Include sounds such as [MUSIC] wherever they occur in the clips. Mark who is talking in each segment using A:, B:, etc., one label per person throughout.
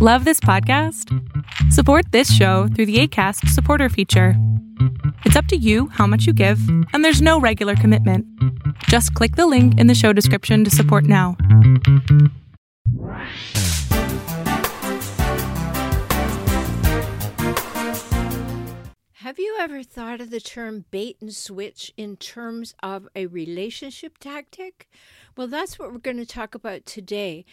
A: Love this podcast? Support this show through the ACAST supporter feature. It's up to you how much you give, and there's no regular commitment. Just click the link in the show description to support now.
B: Have you ever thought of the term bait and switch in terms of a relationship tactic? Well, that's what we're going to talk about today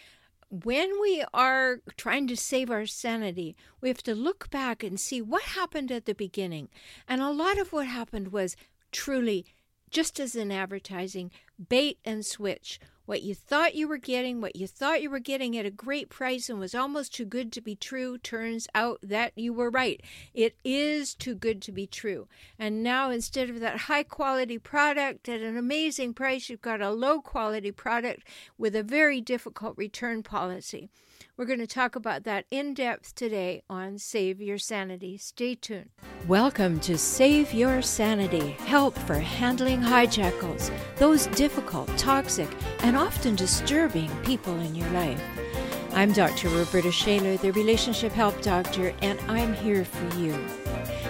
B: when we are trying to save our sanity, we have to look back and see what happened at the beginning. And a lot of what happened was truly, just as in advertising, bait and switch what you thought you were getting, what you thought you were getting at a great price and was almost too good to be true, turns out that you were right. It is too good to be true. And now instead of that high quality product at an amazing price, you've got a low quality product with a very difficult return policy. We're going to talk about that in depth today on Save Your Sanity. Stay tuned. Welcome to Save Your Sanity help for handling hijackals, those difficult, toxic, and often disturbing people in your life. I'm Dr. Roberta Shaler, the Relationship Help Doctor, and I'm here for you.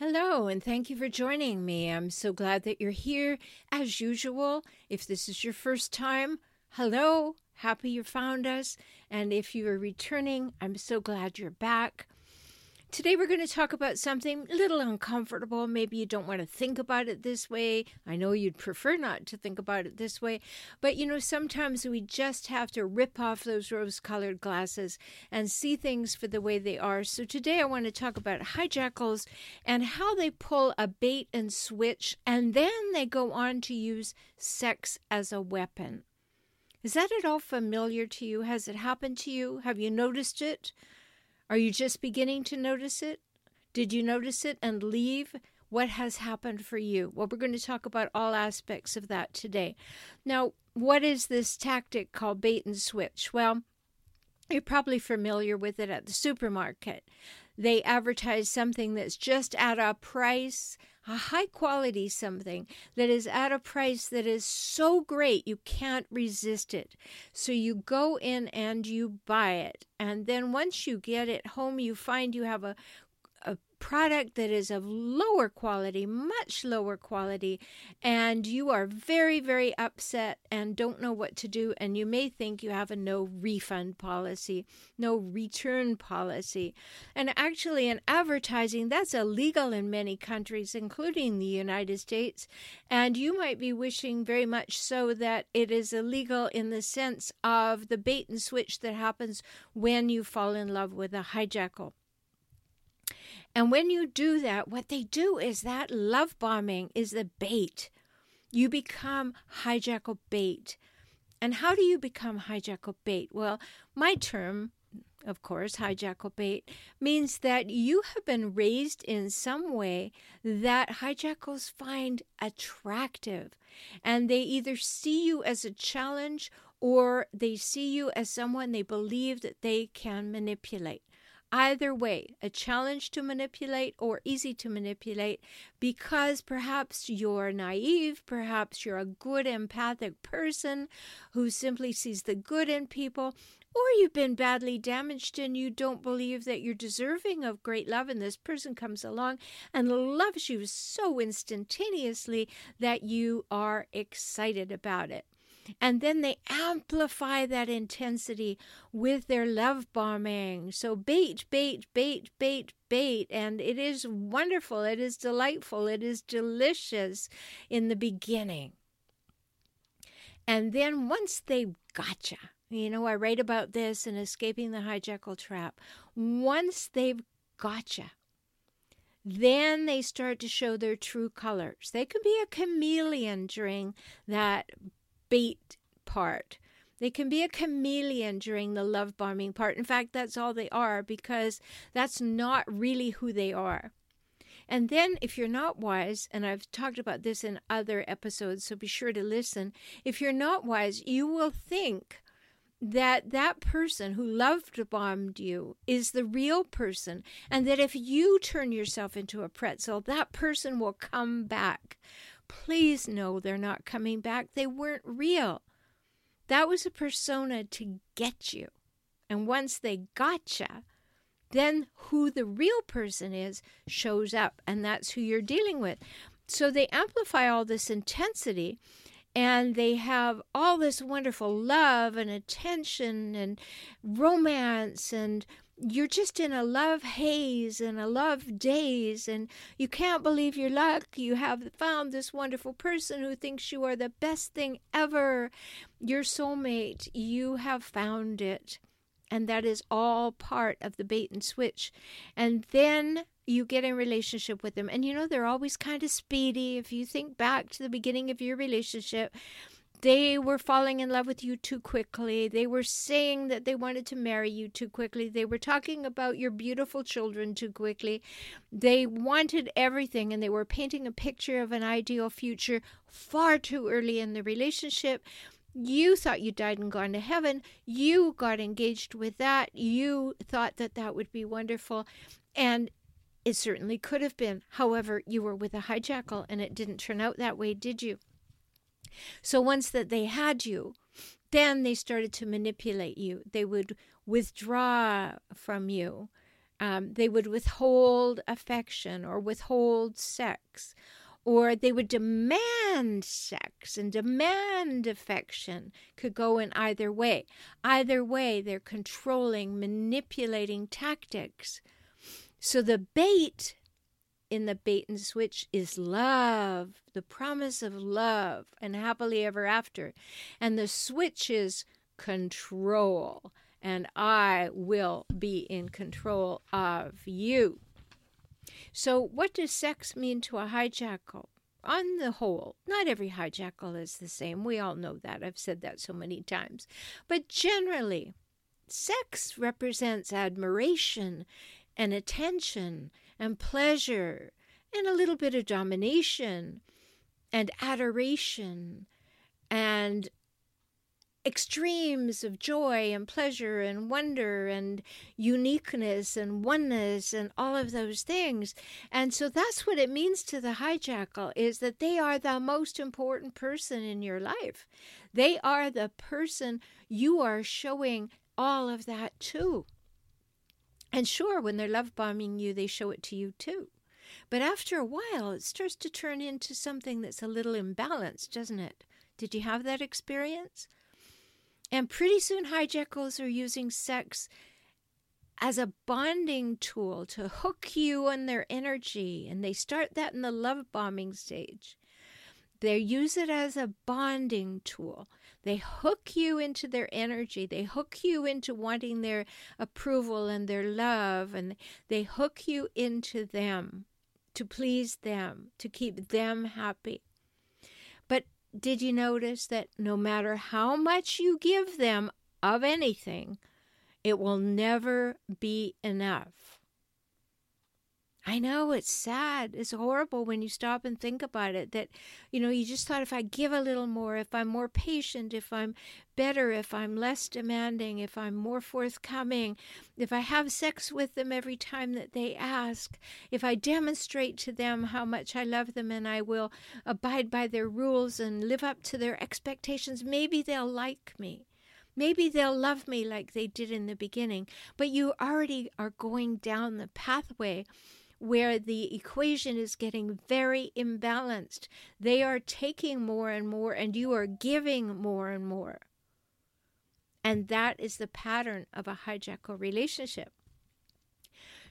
B: Hello, and thank you for joining me. I'm so glad that you're here. As usual, if this is your first time, hello, happy you found us. And if you are returning, I'm so glad you're back. Today, we're going to talk about something a little uncomfortable. Maybe you don't want to think about it this way. I know you'd prefer not to think about it this way. But you know, sometimes we just have to rip off those rose colored glasses and see things for the way they are. So today, I want to talk about hijackals and how they pull a bait and switch, and then they go on to use sex as a weapon. Is that at all familiar to you? Has it happened to you? Have you noticed it? Are you just beginning to notice it? Did you notice it and leave? What has happened for you? Well, we're going to talk about all aspects of that today. Now, what is this tactic called bait and switch? Well, you're probably familiar with it at the supermarket. They advertise something that's just at a price a high quality something that is at a price that is so great you can't resist it. So you go in and you buy it. And then once you get it home, you find you have a product that is of lower quality, much lower quality, and you are very, very upset and don't know what to do, and you may think you have a no refund policy, no return policy. And actually, in advertising, that's illegal in many countries, including the United States. And you might be wishing very much so that it is illegal in the sense of the bait and switch that happens when you fall in love with a hijackal. And when you do that, what they do is that love bombing is the bait. You become hijackal bait. And how do you become hijackal bait? Well, my term, of course, hijackal bait, means that you have been raised in some way that hijackals find attractive. And they either see you as a challenge or they see you as someone they believe that they can manipulate. Either way, a challenge to manipulate or easy to manipulate because perhaps you're naive, perhaps you're a good empathic person who simply sees the good in people, or you've been badly damaged and you don't believe that you're deserving of great love, and this person comes along and loves you so instantaneously that you are excited about it. And then they amplify that intensity with their love bombing. So bait, bait, bait, bait, bait. And it is wonderful. It is delightful. It is delicious in the beginning. And then once they've gotcha, you know, I write about this in Escaping the Hijackal Trap. Once they've gotcha, then they start to show their true colors. They can be a chameleon during that bait part. They can be a chameleon during the love bombing part. In fact, that's all they are because that's not really who they are. And then, if you're not wise, and I've talked about this in other episodes, so be sure to listen. If you're not wise, you will think that that person who loved bombed you is the real person, and that if you turn yourself into a pretzel, that person will come back. Please know they're not coming back. They weren't real. That was a persona to get you. And once they got you, then who the real person is shows up, and that's who you're dealing with. So they amplify all this intensity and they have all this wonderful love and attention and romance and you're just in a love haze and a love daze and you can't believe your luck you have found this wonderful person who thinks you are the best thing ever your soulmate you have found it and that is all part of the bait and switch. And then you get in relationship with them. And you know, they're always kind of speedy. If you think back to the beginning of your relationship, they were falling in love with you too quickly. They were saying that they wanted to marry you too quickly. They were talking about your beautiful children too quickly. They wanted everything and they were painting a picture of an ideal future far too early in the relationship. You thought you died and gone to heaven. You got engaged with that. You thought that that would be wonderful. And it certainly could have been. However, you were with a hijackal and it didn't turn out that way, did you? So once that they had you, then they started to manipulate you. They would withdraw from you. Um, they would withhold affection or withhold sex or they would demand sex and demand affection could go in either way either way they're controlling manipulating tactics so the bait in the bait and switch is love the promise of love and happily ever after and the switch is control and i will be in control of you so, what does sex mean to a hijackal? On the whole, not every hijackal is the same. We all know that. I've said that so many times. But generally, sex represents admiration and attention and pleasure and a little bit of domination and adoration and extremes of joy and pleasure and wonder and uniqueness and oneness and all of those things. And so that's what it means to the hijackal is that they are the most important person in your life. They are the person you are showing all of that to. And sure, when they're love bombing you, they show it to you too. But after a while, it starts to turn into something that's a little imbalanced, doesn't it? Did you have that experience? And pretty soon, hijackals are using sex as a bonding tool to hook you on their energy. And they start that in the love bombing stage. They use it as a bonding tool. They hook you into their energy. They hook you into wanting their approval and their love. And they hook you into them to please them, to keep them happy. But did you notice that no matter how much you give them of anything, it will never be enough? I know it's sad. It's horrible when you stop and think about it that, you know, you just thought if I give a little more, if I'm more patient, if I'm better, if I'm less demanding, if I'm more forthcoming, if I have sex with them every time that they ask, if I demonstrate to them how much I love them and I will abide by their rules and live up to their expectations, maybe they'll like me. Maybe they'll love me like they did in the beginning, but you already are going down the pathway where the equation is getting very imbalanced. They are taking more and more, and you are giving more and more. And that is the pattern of a hijackal relationship.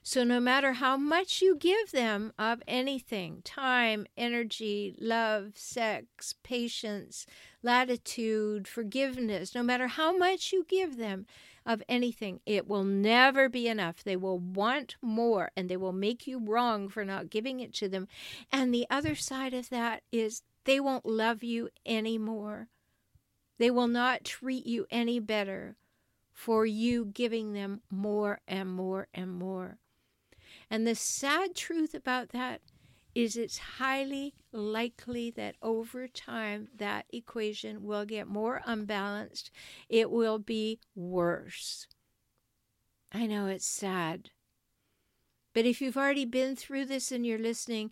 B: So, no matter how much you give them of anything time, energy, love, sex, patience, latitude, forgiveness no matter how much you give them, of anything. It will never be enough. They will want more and they will make you wrong for not giving it to them. And the other side of that is they won't love you anymore. They will not treat you any better for you giving them more and more and more. And the sad truth about that is it's highly likely that over time that equation will get more unbalanced. It will be worse. I know it's sad. But if you've already been through this and you're listening,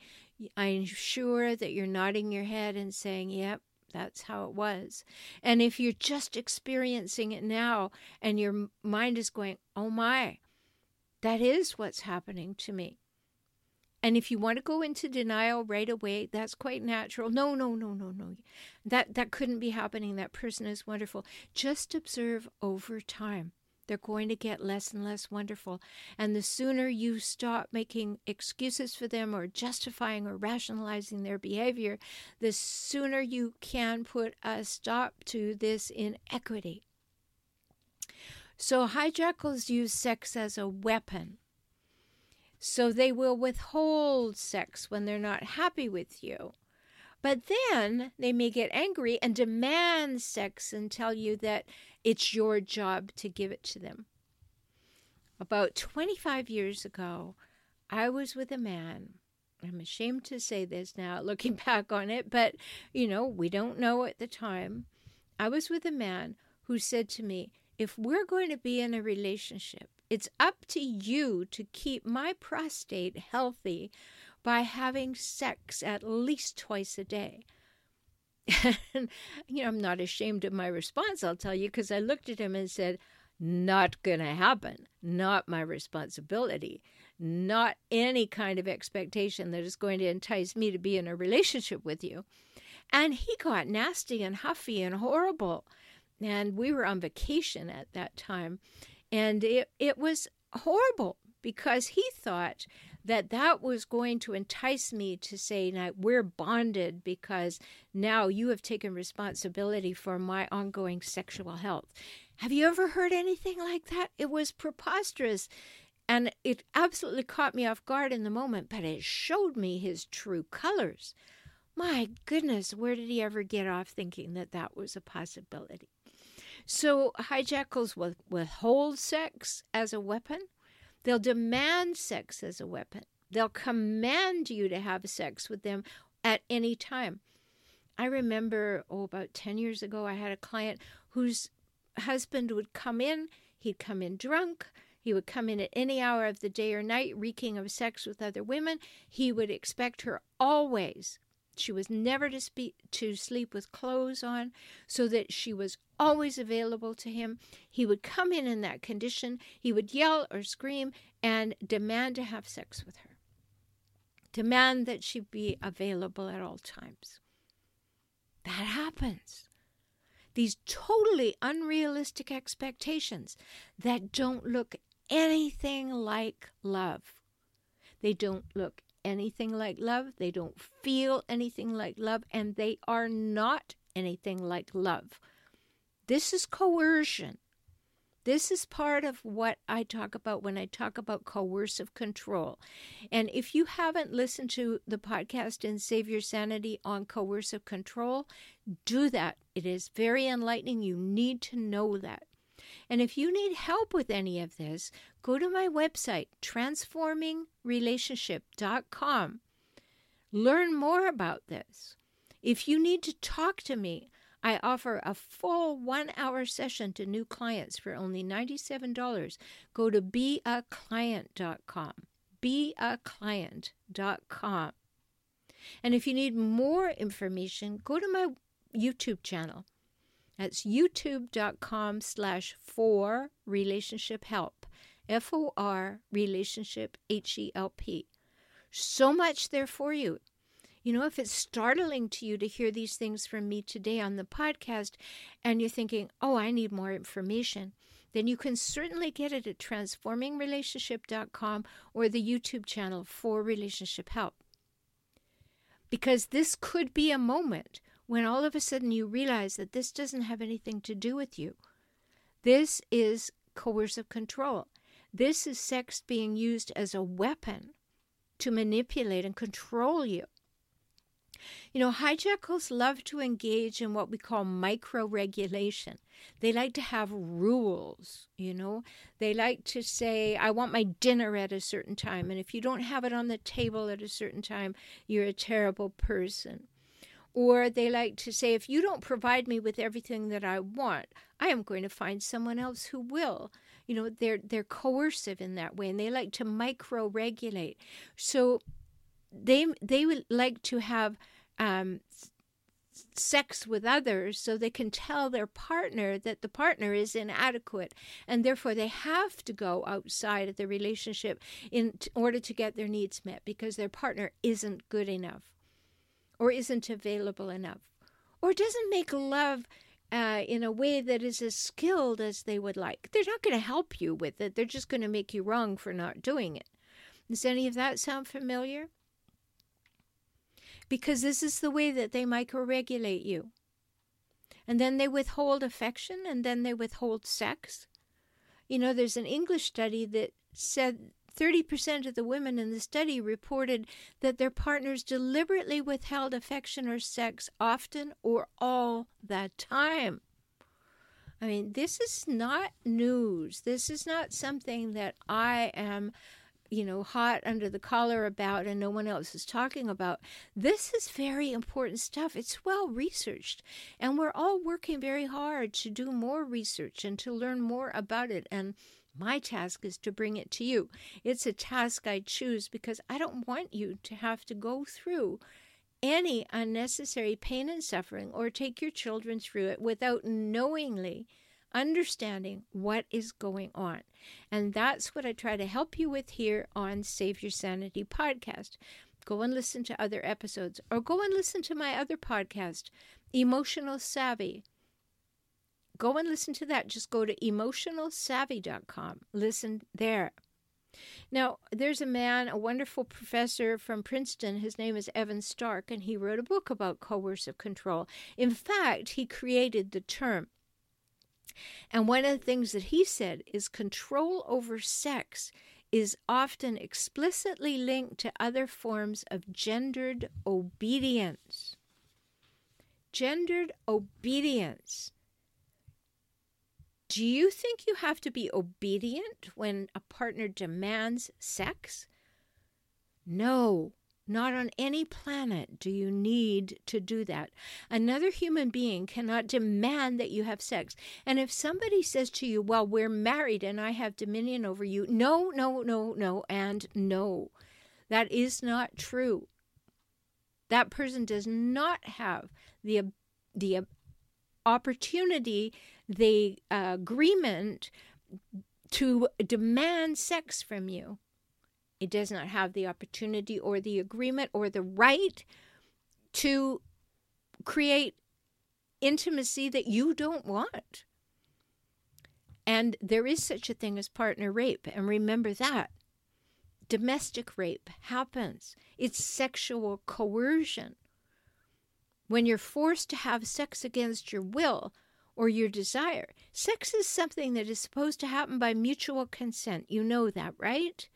B: I'm sure that you're nodding your head and saying, Yep, that's how it was. And if you're just experiencing it now and your mind is going, Oh my, that is what's happening to me. And if you want to go into denial right away, that's quite natural. No, no, no, no, no. That that couldn't be happening. That person is wonderful. Just observe over time. They're going to get less and less wonderful. And the sooner you stop making excuses for them or justifying or rationalizing their behavior, the sooner you can put a stop to this inequity. So hijackals use sex as a weapon. So they will withhold sex when they're not happy with you. But then they may get angry and demand sex and tell you that it's your job to give it to them. About 25 years ago, I was with a man. I'm ashamed to say this now, [LAUGHS] looking back on it, but you know, we don't know at the time. I was with a man who said to me, if we're going to be in a relationship, it's up to you to keep my prostate healthy by having sex at least twice a day. And, [LAUGHS] you know, I'm not ashamed of my response, I'll tell you, because I looked at him and said, Not going to happen. Not my responsibility. Not any kind of expectation that is going to entice me to be in a relationship with you. And he got nasty and huffy and horrible and we were on vacation at that time and it it was horrible because he thought that that was going to entice me to say now we're bonded because now you have taken responsibility for my ongoing sexual health. Have you ever heard anything like that? It was preposterous. And it absolutely caught me off guard in the moment but it showed me his true colors. My goodness where did he ever get off thinking that that was a possibility so hijackals will withhold sex as a weapon. They'll demand sex as a weapon. They'll command you to have sex with them at any time. I remember, oh, about 10 years ago, I had a client whose husband would come in. He'd come in drunk. He would come in at any hour of the day or night, reeking of sex with other women. He would expect her always she was never to speak to sleep with clothes on, so that she was always available to him. He would come in in that condition. He would yell or scream and demand to have sex with her. Demand that she be available at all times. That happens. These totally unrealistic expectations that don't look anything like love. They don't look anything like love. They don't feel anything like love, and they are not anything like love. This is coercion. This is part of what I talk about when I talk about coercive control. And if you haven't listened to the podcast and Save Your Sanity on coercive control, do that. It is very enlightening. You need to know that. And if you need help with any of this, go to my website, transformingrelationship.com. Learn more about this. If you need to talk to me, I offer a full one hour session to new clients for only $97. Go to beaclient.com. Beaclient.com. And if you need more information, go to my YouTube channel. That's youtube.com slash for relationship help. F O R relationship H E L P. So much there for you. You know, if it's startling to you to hear these things from me today on the podcast and you're thinking, oh, I need more information, then you can certainly get it at transformingrelationship.com or the YouTube channel for relationship help. Because this could be a moment when all of a sudden you realize that this doesn't have anything to do with you. This is coercive control. This is sex being used as a weapon to manipulate and control you. You know, hijackals love to engage in what we call micro regulation. They like to have rules, you know. They like to say, I want my dinner at a certain time. And if you don't have it on the table at a certain time, you're a terrible person. Or they like to say, if you don't provide me with everything that I want, I am going to find someone else who will. You know, they're they're coercive in that way, and they like to micro regulate. So they they would like to have um, sex with others so they can tell their partner that the partner is inadequate and therefore they have to go outside of the relationship in order to get their needs met because their partner isn't good enough or isn't available enough or doesn't make love uh, in a way that is as skilled as they would like. They're not going to help you with it. They're just going to make you wrong for not doing it. Does any of that sound familiar? Because this is the way that they microregulate you. And then they withhold affection and then they withhold sex. You know, there's an English study that said 30% of the women in the study reported that their partners deliberately withheld affection or sex often or all the time. I mean, this is not news. This is not something that I am you know, hot under the collar about and no one else is talking about. This is very important stuff. It's well researched. And we're all working very hard to do more research and to learn more about it. And my task is to bring it to you. It's a task I choose because I don't want you to have to go through any unnecessary pain and suffering or take your children through it without knowingly understanding what is going on. And that's what I try to help you with here on Save Your Sanity podcast. Go and listen to other episodes or go and listen to my other podcast, Emotional Savvy. Go and listen to that. Just go to emotionalsavvy.com. Listen there. Now, there's a man, a wonderful professor from Princeton. His name is Evan Stark, and he wrote a book about coercive control. In fact, he created the term. And one of the things that he said is control over sex is often explicitly linked to other forms of gendered obedience. Gendered obedience. Do you think you have to be obedient when a partner demands sex? No. Not on any planet do you need to do that. Another human being cannot demand that you have sex. And if somebody says to you, Well, we're married and I have dominion over you, no, no, no, no, and no. That is not true. That person does not have the, the opportunity, the uh, agreement to demand sex from you. It does not have the opportunity or the agreement or the right to create intimacy that you don't want. And there is such a thing as partner rape. And remember that. Domestic rape happens, it's sexual coercion. When you're forced to have sex against your will or your desire, sex is something that is supposed to happen by mutual consent. You know that, right?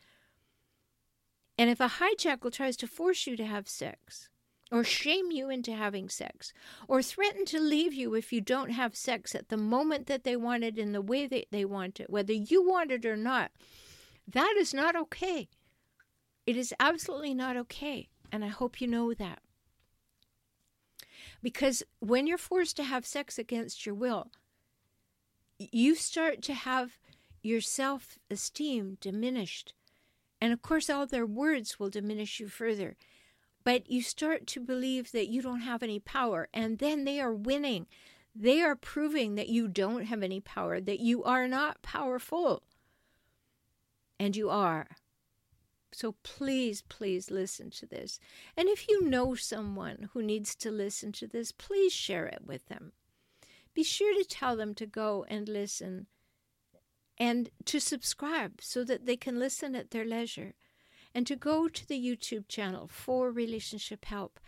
B: And if a hijackal tries to force you to have sex, or shame you into having sex, or threaten to leave you if you don't have sex at the moment that they want it in the way that they want it, whether you want it or not, that is not okay. It is absolutely not okay. And I hope you know that. Because when you're forced to have sex against your will, you start to have your self esteem diminished and of course, all their words will diminish you further. But you start to believe that you don't have any power, and then they are winning. They are proving that you don't have any power, that you are not powerful. And you are. So please, please listen to this. And if you know someone who needs to listen to this, please share it with them. Be sure to tell them to go and listen and to subscribe so that they can listen at their leisure, and to go to the YouTube channel for relationship help.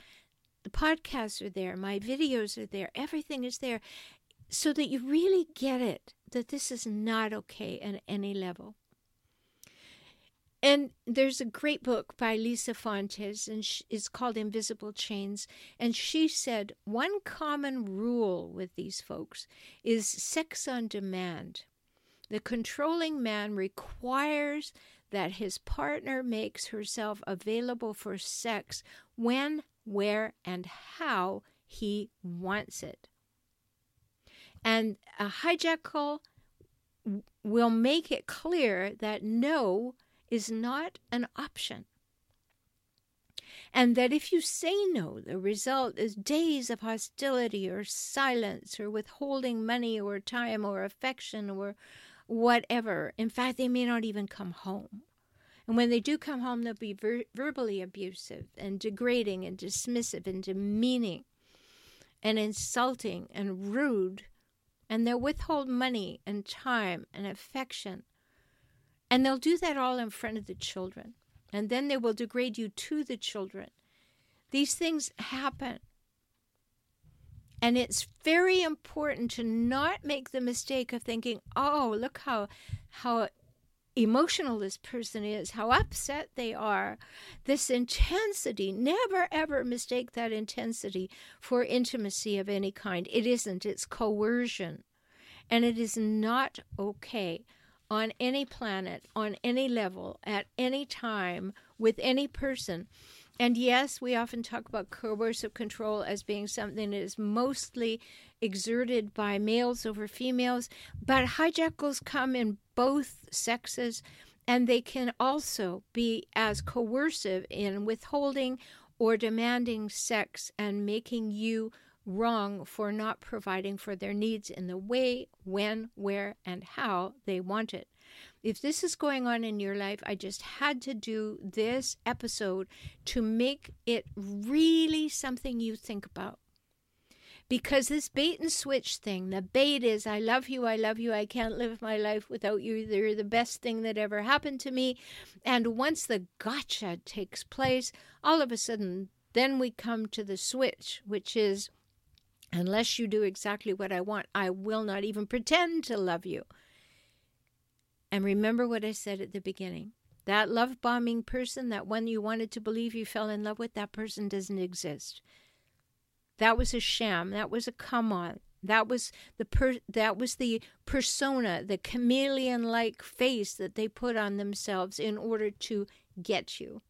B: The podcasts are there, my videos are there, everything is there, so that you really get it that this is not okay at any level. And there's a great book by Lisa Fontes, and it's called Invisible Chains. And she said one common rule with these folks is sex on demand. The controlling man requires that his partner makes herself available for sex when, where, and how he wants it. And a hijackal will make it clear that no is not an option. And that if you say no, the result is days of hostility or silence or withholding money or time or affection or whatever. In fact, they may not even come home. And when they do come home, they'll be ver- verbally abusive and degrading and dismissive and demeaning and insulting and rude. And they'll withhold money and time and affection. And they'll do that all in front of the children. And then they will degrade you to the children. These things happen. And it's very important to not make the mistake of thinking, oh, look how how emotional this person is, how upset they are. This intensity, never ever mistake that intensity for intimacy of any kind. It isn't, it's coercion. And it is not okay on any planet, on any level, at any time, with any person and yes, we often talk about coercive control as being something that is mostly exerted by males over females, but hijackals come in both sexes and they can also be as coercive in withholding or demanding sex and making you wrong for not providing for their needs in the way, when, where, and how they want it if this is going on in your life, I just had to do this episode to make it really something you think about. Because this bait and switch thing, the bait is, I love you, I love you, I can't live my life without you. You're the best thing that ever happened to me. And once the gotcha takes place, all of a sudden, then we come to the switch, which is, unless you do exactly what I want, I will not even pretend to love you. And remember what I said at the beginning. That love bombing person, that one you wanted to believe you fell in love with, that person doesn't exist. That was a sham. That was a come on. That was the per- that was the persona, the chameleon-like face that they put on themselves in order to get you.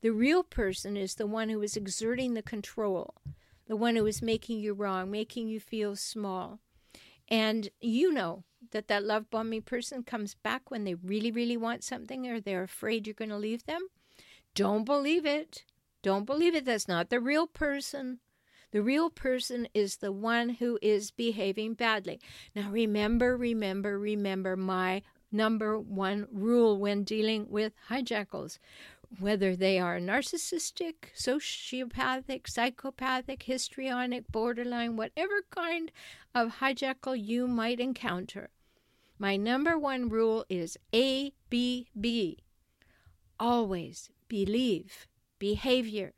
B: The real person is the one who is exerting the control, the one who is making you wrong, making you feel small. And you know that that love bombing person comes back when they really, really want something or they're afraid you're going to leave them. Don't believe it. Don't believe it. That's not the real person. The real person is the one who is behaving badly. Now, remember, remember, remember my number one rule when dealing with hijackals whether they are narcissistic, sociopathic, psychopathic, histrionic, borderline, whatever kind of hijackal you might encounter. My number one rule is ABB. Always believe behavior.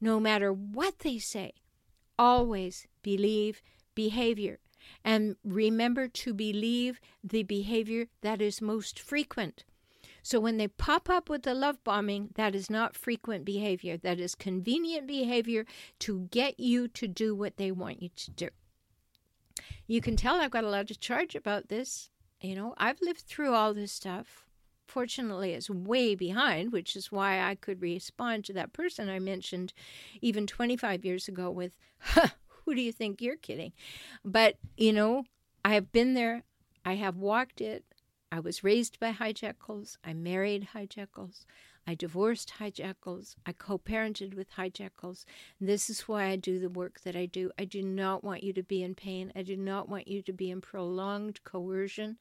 B: No matter what they say, always believe behavior. And remember to believe the behavior that is most frequent. So when they pop up with the love bombing, that is not frequent behavior. That is convenient behavior to get you to do what they want you to do. You can tell I've got a lot to charge about this. You know, I've lived through all this stuff. Fortunately, it's way behind, which is why I could respond to that person I mentioned even 25 years ago with, who do you think you're kidding? But, you know, I have been there. I have walked it. I was raised by hijackals. I married hijackals. I divorced hijackals. I co parented with hijackals. This is why I do the work that I do. I do not want you to be in pain. I do not want you to be in prolonged coercion.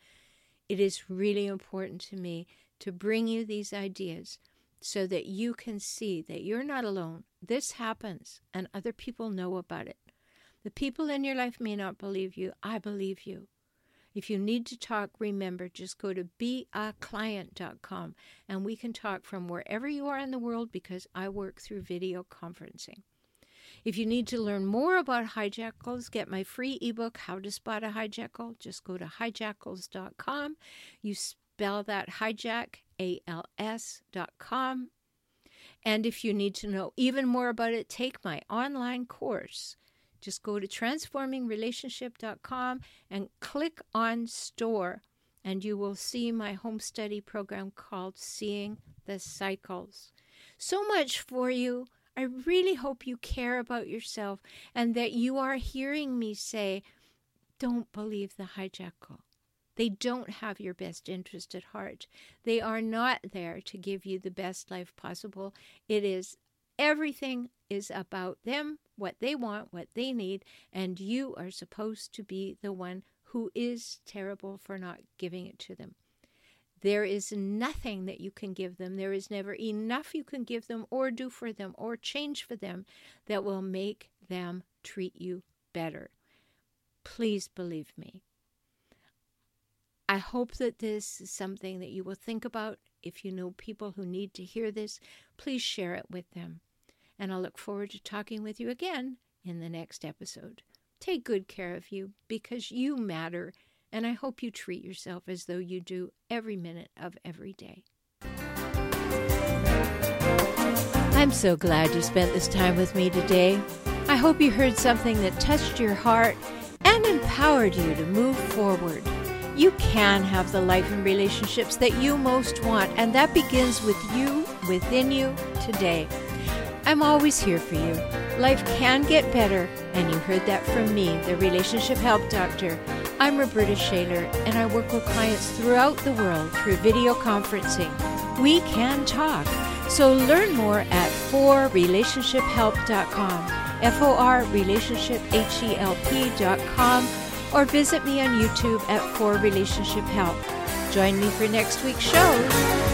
B: It is really important to me to bring you these ideas so that you can see that you're not alone. This happens, and other people know about it. The people in your life may not believe you. I believe you. If you need to talk, remember, just go to beaclient.com and we can talk from wherever you are in the world because I work through video conferencing. If you need to learn more about hijackals, get my free ebook, How to Spot a Hijackal. Just go to hijackals.com. You spell that hijack, A L S dot com. And if you need to know even more about it, take my online course. Just go to transformingrelationship.com and click on store, and you will see my home study program called Seeing the Cycles. So much for you. I really hope you care about yourself and that you are hearing me say, don't believe the hijackal. They don't have your best interest at heart. They are not there to give you the best life possible. It is everything is about them, what they want, what they need, and you are supposed to be the one who is terrible for not giving it to them. There is nothing that you can give them. There is never enough you can give them or do for them or change for them that will make them treat you better. Please believe me. I hope that this is something that you will think about. If you know people who need to hear this, please share it with them. And I'll look forward to talking with you again in the next episode. Take good care of you because you matter and I hope you treat yourself as though you do every minute of every day. I'm so glad you spent this time with me today. I hope you heard something that touched your heart and empowered you to move forward. You can have the life and relationships that you most want, and that begins with you within you today. I'm always here for you. Life can get better, and you heard that from me, the Relationship Help Doctor. I'm Roberta Shaler, and I work with clients throughout the world through video conferencing. We can talk. So learn more at forrelationshiphelp.com, F O R relationship H E L P.com, or visit me on YouTube at For Relationship Help. Join me for next week's show.